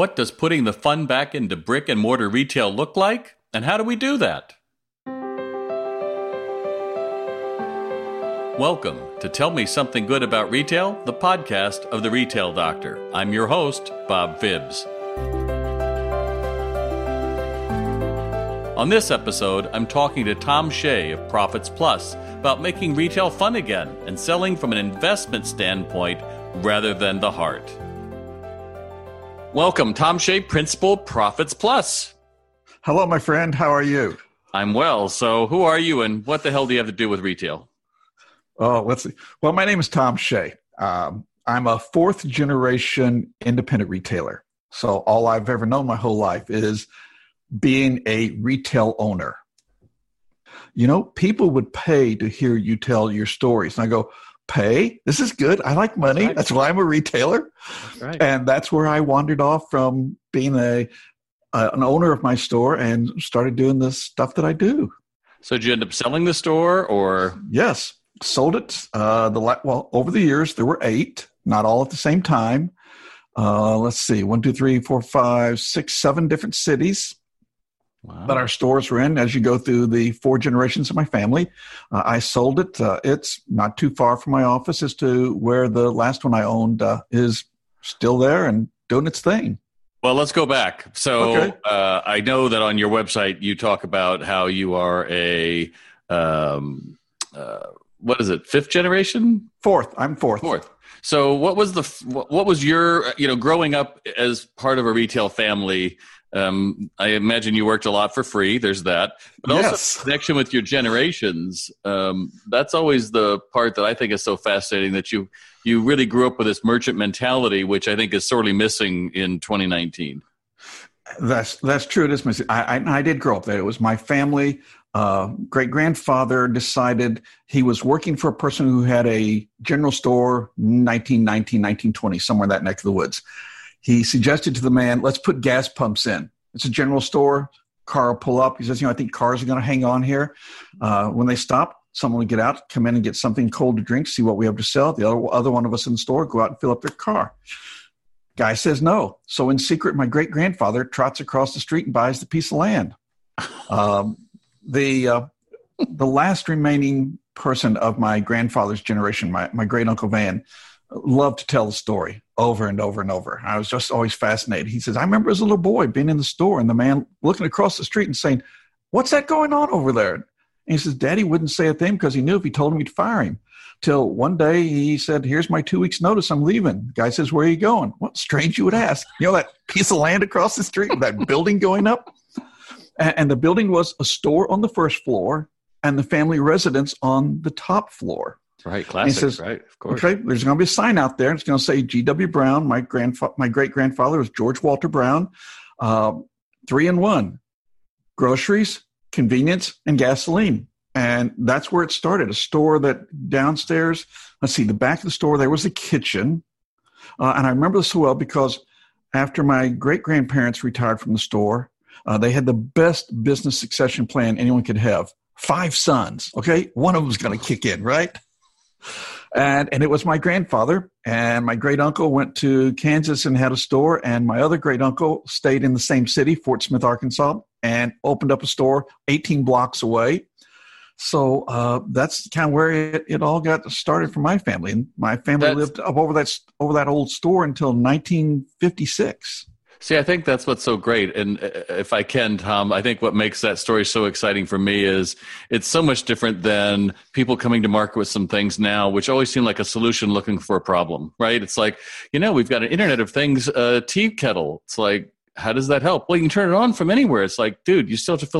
What does putting the fun back into brick and mortar retail look like? And how do we do that? Welcome to Tell Me Something Good About Retail, the podcast of the Retail Doctor. I'm your host, Bob Phibbs. On this episode, I'm talking to Tom Shay of Profits Plus about making retail fun again and selling from an investment standpoint rather than the heart. Welcome, Tom Shay, Principal Profits Plus. Hello, my friend. How are you? I'm well. So, who are you and what the hell do you have to do with retail? Oh, let's see. Well, my name is Tom Shay. Um, I'm a fourth generation independent retailer. So, all I've ever known my whole life is being a retail owner. You know, people would pay to hear you tell your stories. And I go, pay. This is good. I like money. That's, right. that's why I'm a retailer. That's right. And that's where I wandered off from being a uh, an owner of my store and started doing the stuff that I do. So did you end up selling the store or? Yes, sold it. Uh, the well over the years there were eight, not all at the same time. Uh, let's see, one, two, three, four, five, six, seven different cities. Wow. But our stores were in as you go through the four generations of my family. Uh, I sold it. Uh, it's not too far from my office as to where the last one I owned uh, is still there and doing its thing. Well, let's go back. So okay. Uh, I know that on your website you talk about how you are a um, uh, what is it, fifth generation? Fourth. I'm fourth. Fourth. So what was the what was your you know growing up as part of a retail family? Um, I imagine you worked a lot for free. There's that, but also yes. connection with your generations. Um, that's always the part that I think is so fascinating. That you you really grew up with this merchant mentality, which I think is sorely missing in 2019. That's that's true. It is missing. I, I, I did grow up there. It was my family. Uh, great grandfather decided he was working for a person who had a general store 1919 1920 somewhere in that neck of the woods he suggested to the man, let's put gas pumps in. It's a general store. Car will pull up. He says, you know, I think cars are going to hang on here. Uh, when they stop, someone will get out, come in and get something cold to drink, see what we have to sell. The other, other one of us in the store go out and fill up their car. Guy says no. So in secret, my great grandfather trots across the street and buys the piece of land. Um, the uh, the last remaining person of my grandfather's generation, my, my great uncle Van, loved to tell the story over and over and over. I was just always fascinated. He says, I remember as a little boy being in the store and the man looking across the street and saying, What's that going on over there? And he says, Daddy wouldn't say a thing because he knew if he told him, he'd fire him. Till one day he said, Here's my two weeks' notice. I'm leaving. The guy says, Where are you going? What strange you would ask. You know, that piece of land across the street, with that building going up? And the building was a store on the first floor and the family residence on the top floor. Right, classic. Says, right, of course. Okay, there's going to be a sign out there. It's going to say G.W. Brown. My grandfa- my great grandfather was George Walter Brown. Uh, three in one: groceries, convenience, and gasoline. And that's where it started. A store that downstairs. Let's see, the back of the store there was a kitchen, uh, and I remember this so well because after my great grandparents retired from the store, uh, they had the best business succession plan anyone could have. Five sons. Okay, one of them's going to kick in, right? And and it was my grandfather. And my great uncle went to Kansas and had a store. And my other great uncle stayed in the same city Fort Smith Arkansas and opened up a store 18 blocks away. So uh, that's kind of where it, it all got started for my family. And my family that's, lived up over that over that old store until 1956 See, I think that's what's so great. And uh, if I can, Tom, I think what makes that story so exciting for me is it's so much different than people coming to market with some things now, which always seem like a solution looking for a problem, right? It's like, you know, we've got an Internet of Things uh, tea kettle. It's like, how does that help? Well, you can turn it on from anywhere. It's like, dude, you still have to fill